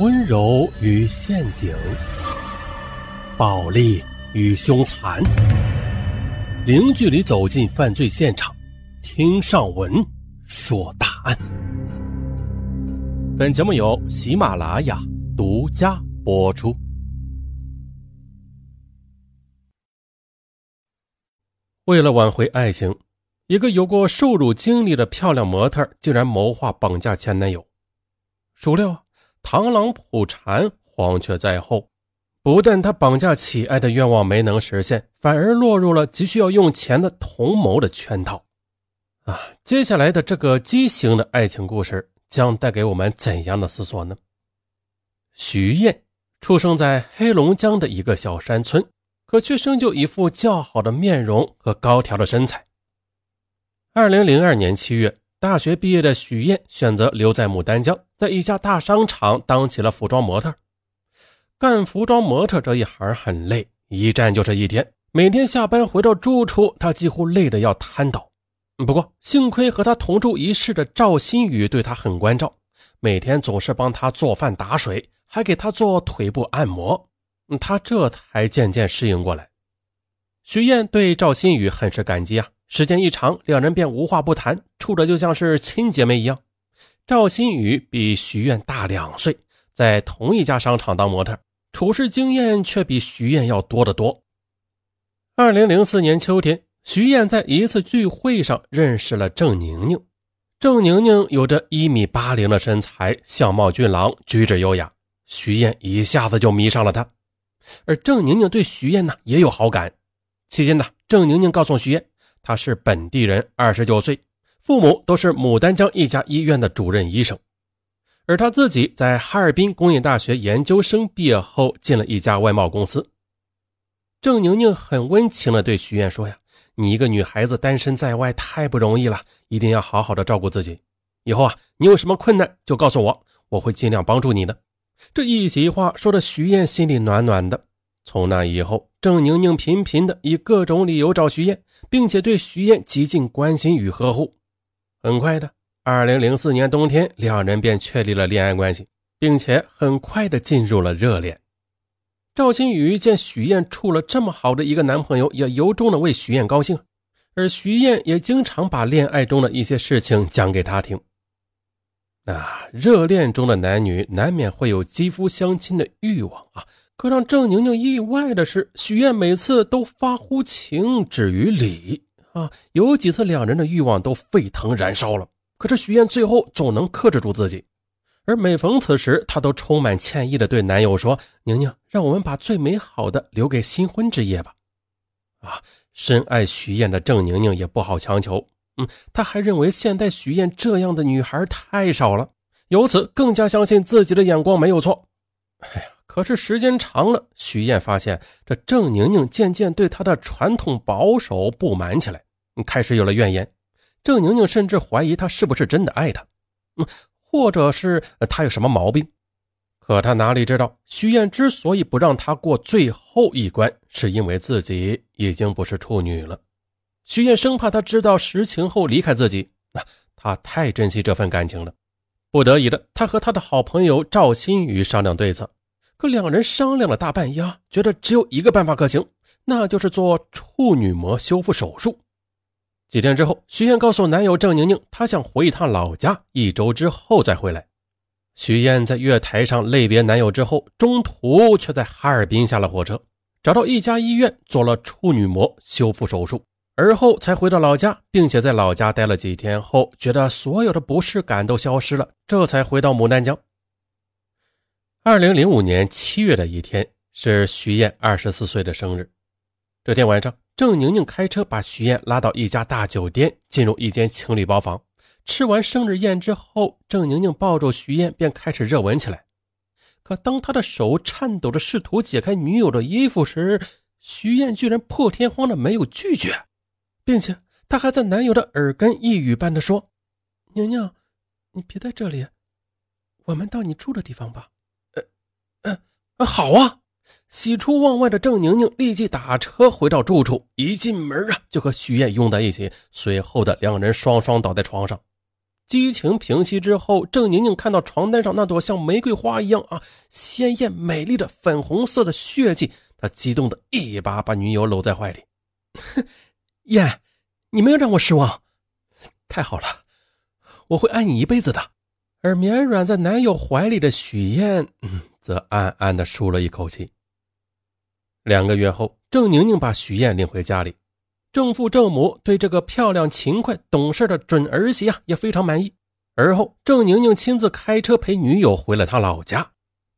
温柔与陷阱，暴力与凶残，零距离走进犯罪现场，听上文说大案。本节目由喜马拉雅独家播出。为了挽回爱情，一个有过受辱经历的漂亮模特竟然谋划绑架前男友。孰料，螳螂捕蝉，黄雀在后。不但他绑架乞爱的愿望没能实现，反而落入了急需要用钱的同谋的圈套。啊，接下来的这个畸形的爱情故事将带给我们怎样的思索呢？徐燕出生在黑龙江的一个小山村，可却生就一副较好的面容和高挑的身材。二零零二年七月。大学毕业的许燕选择留在牡丹江，在一家大商场当起了服装模特。干服装模特这一行很累，一站就是一天。每天下班回到住处，她几乎累得要瘫倒。不过幸亏和她同住一室的赵新宇对她很关照，每天总是帮她做饭打水，还给她做腿部按摩。她这才渐渐适应过来。许燕对赵新宇很是感激啊。时间一长，两人便无话不谈，处的就像是亲姐妹一样。赵新宇比徐燕大两岁，在同一家商场当模特，处事经验却比徐燕要多得多。二零零四年秋天，徐燕在一次聚会上认识了郑宁宁。郑宁宁有着一米八零的身材，相貌俊朗，举止优雅，徐燕一下子就迷上了她。而郑宁宁对徐燕呢也有好感。期间呢，郑宁宁告诉徐燕。他是本地人，二十九岁，父母都是牡丹江一家医院的主任医生，而他自己在哈尔滨工业大学研究生毕业后进了一家外贸公司。郑宁宁很温情地对徐燕说：“呀，你一个女孩子单身在外太不容易了，一定要好好的照顾自己。以后啊，你有什么困难就告诉我，我会尽量帮助你的。”这一席话说的徐燕心里暖暖的。从那以后，郑宁宁频频的以各种理由找徐燕，并且对徐燕极尽关心与呵护。很快的，二零零四年冬天，两人便确立了恋爱关系，并且很快的进入了热恋。赵新宇见徐燕处了这么好的一个男朋友，也由衷的为徐燕高兴，而徐燕也经常把恋爱中的一些事情讲给他听。啊，热恋中的男女难免会有肌肤相亲的欲望啊。可让郑宁宁意外的是，许燕每次都发乎情，止于礼啊。有几次，两人的欲望都沸腾燃烧了。可是许燕最后总能克制住自己，而每逢此时，她都充满歉意的对男友说：“宁宁，让我们把最美好的留给新婚之夜吧。”啊，深爱许燕的郑宁宁也不好强求。嗯，他还认为现代许燕这样的女孩太少了，由此更加相信自己的眼光没有错。哎呀。可是时间长了，徐燕发现这郑宁宁渐渐对她的传统保守不满起来，开始有了怨言。郑宁宁甚至怀疑他是不是真的爱她，嗯，或者是他有什么毛病。可他哪里知道，徐燕之所以不让他过最后一关，是因为自己已经不是处女了。徐燕生怕他知道实情后离开自己，那他太珍惜这份感情了。不得已的，他和他的好朋友赵新宇商量对策。可两人商量了大半夜，觉得只有一个办法可行，那就是做处女膜修复手术。几天之后，徐燕告诉男友郑宁宁，她想回一趟老家，一周之后再回来。徐燕在月台上泪别男友之后，中途却在哈尔滨下了火车，找到一家医院做了处女膜修复手术，而后才回到老家，并且在老家待了几天后，觉得所有的不适感都消失了，这才回到牡丹江。二零零五年七月的一天是徐燕二十四岁的生日。这天晚上，郑宁宁开车把徐燕拉到一家大酒店，进入一间情侣包房。吃完生日宴之后，郑宁宁抱住徐燕便开始热吻起来。可当他的手颤抖着试图解开女友的衣服时，徐燕居然破天荒的没有拒绝，并且她还在男友的耳根一语般的说：“宁宁，你别在这里，我们到你住的地方吧。”嗯好啊！喜出望外的郑宁宁立即打车回到住处，一进门啊，就和徐燕拥在一起。随后的两人双双倒在床上。激情平息之后，郑宁宁看到床单上那朵像玫瑰花一样啊鲜艳美丽的粉红色的血迹，他激动的一把把女友搂在怀里。燕，你没有让我失望，太好了，我会爱你一辈子的。而绵软在男友怀里的许燕，嗯则暗暗的舒了一口气。两个月后，郑宁宁把许燕领回家里。郑父郑母对这个漂亮、勤快、懂事的准儿媳啊也非常满意。而后，郑宁宁亲自开车陪女友回了他老家，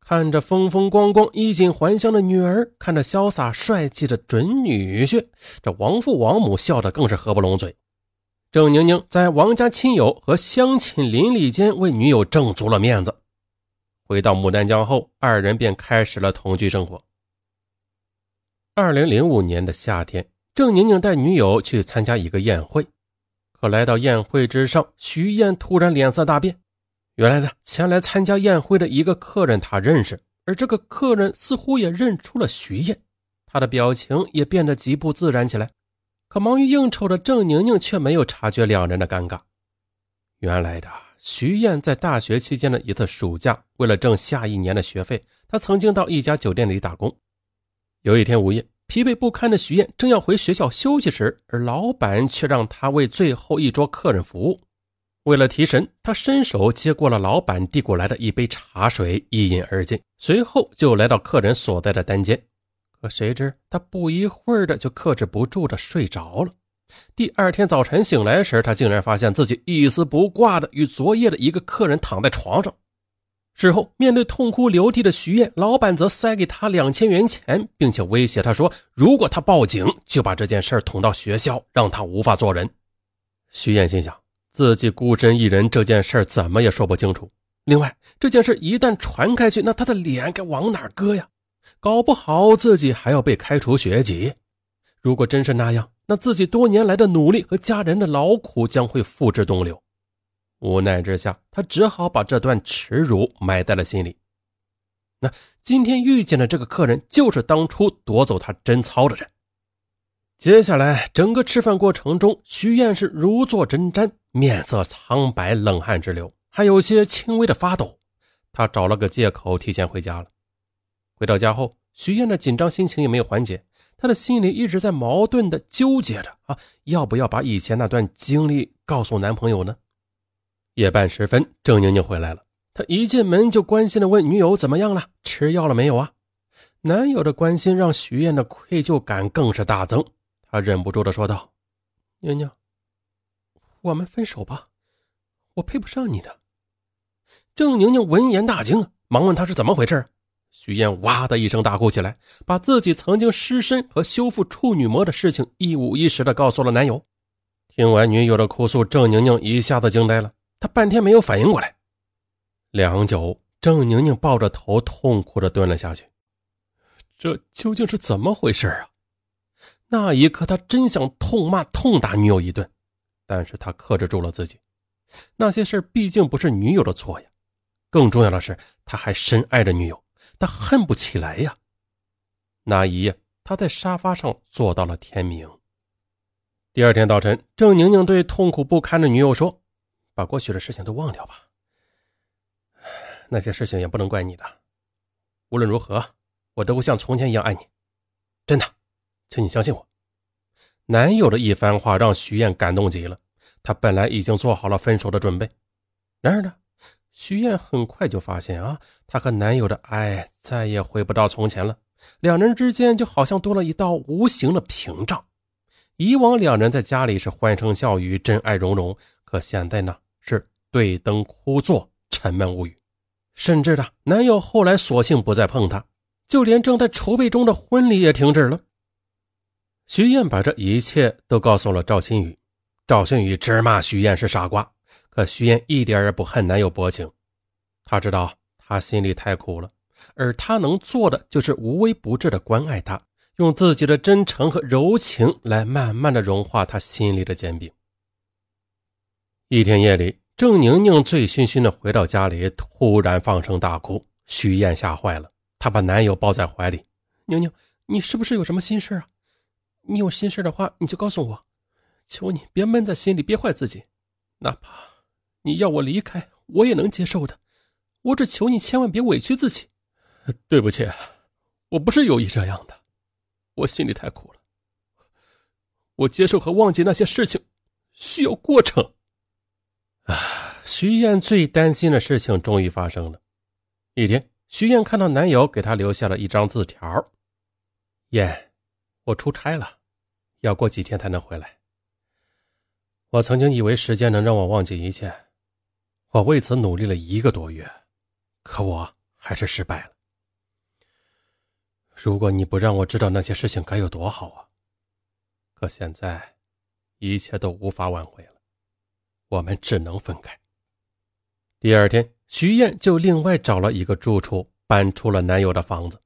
看着风风光光、衣锦还乡的女儿，看着潇洒帅气的准女婿，这王父王母笑得更是合不拢嘴。郑宁宁在王家亲友和乡亲邻里间为女友挣足了面子。回到牡丹江后，二人便开始了同居生活。二零零五年的夏天。郑宁宁带女友去参加一个宴会，可来到宴会之上，徐燕突然脸色大变。原来呢，前来参加宴会的一个客人他认识，而这个客人似乎也认出了徐燕，他的表情也变得极不自然起来。可忙于应酬的郑宁宁却没有察觉两人的尴尬。原来的徐燕在大学期间的一次暑假，为了挣下一年的学费，她曾经到一家酒店里打工。有一天午夜。疲惫不堪的徐燕正要回学校休息时，而老板却让她为最后一桌客人服务。为了提神，他伸手接过了老板递过来的一杯茶水，一饮而尽。随后就来到客人所在的单间。可谁知他不一会儿的就克制不住的睡着了。第二天早晨醒来时，他竟然发现自己一丝不挂的与昨夜的一个客人躺在床上。事后，面对痛哭流涕的徐燕，老板则塞给他两千元钱，并且威胁他说：“如果他报警，就把这件事捅到学校，让他无法做人。”徐燕心想，自己孤身一人，这件事怎么也说不清楚。另外，这件事一旦传开去，那他的脸该往哪搁呀？搞不好自己还要被开除学籍。如果真是那样，那自己多年来的努力和家人的劳苦将会付之东流。无奈之下，他只好把这段耻辱埋在了心里。那今天遇见的这个客人，就是当初夺走他贞操的人。接下来，整个吃饭过程中，徐燕是如坐针毡，面色苍白，冷汗直流，还有些轻微的发抖。他找了个借口提前回家了。回到家后，徐燕的紧张心情也没有缓解，她的心里一直在矛盾的纠结着啊，要不要把以前那段经历告诉男朋友呢？夜半时分，郑宁宁回来了。她一进门就关心的问女友：“怎么样了？吃药了没有啊？”男友的关心让徐燕的愧疚感更是大增。她忍不住的说道：“宁宁，我们分手吧，我配不上你的。”郑宁宁闻言大惊，忙问他是怎么回事。徐燕哇的一声大哭起来，把自己曾经失身和修复处女膜的事情一五一十的告诉了男友。听完女友的哭诉，郑宁宁一下子惊呆了。她半天没有反应过来，良久，郑宁宁抱着头痛苦的蹲了下去。这究竟是怎么回事啊？那一刻，他真想痛骂、痛打女友一顿，但是他克制住了自己。那些事毕竟不是女友的错呀。更重要的是，他还深爱着女友，他恨不起来呀。那一夜，他在沙发上坐到了天明。第二天早晨，郑宁宁对痛苦不堪的女友说。把过去的事情都忘掉吧，那些事情也不能怪你的。无论如何，我都会像从前一样爱你，真的，请你相信我。男友的一番话让徐燕感动极了，她本来已经做好了分手的准备，然而呢，徐燕很快就发现啊，她和男友的爱再也回不到从前了，两人之间就好像多了一道无形的屏障。以往两人在家里是欢声笑语，真爱融融。可现在呢，是对灯枯坐，沉闷无语。甚至呢，男友后来索性不再碰她，就连正在筹备中的婚礼也停止了。徐燕把这一切都告诉了赵新宇，赵新宇直骂徐燕是傻瓜。可徐燕一点也不恨男友薄情，她知道他心里太苦了，而她能做的就是无微不至的关爱他，用自己的真诚和柔情来慢慢的融化他心里的坚冰。一天夜里，郑宁宁醉醺醺的回到家里，突然放声大哭。徐燕吓坏了，她把男友抱在怀里：“宁宁，你是不是有什么心事啊？你有心事的话，你就告诉我，求你别闷在心里，憋坏自己。哪怕你要我离开，我也能接受的。我只求你千万别委屈自己。对不起，我不是有意这样的，我心里太苦了。我接受和忘记那些事情需要过程。啊，徐燕最担心的事情终于发生了。一天，徐燕看到男友给她留下了一张字条：“燕，我出差了，要过几天才能回来。我曾经以为时间能让我忘记一切，我为此努力了一个多月。”可我还是失败了。如果你不让我知道那些事情，该有多好啊！可现在，一切都无法挽回了，我们只能分开。第二天，徐燕就另外找了一个住处，搬出了男友的房子。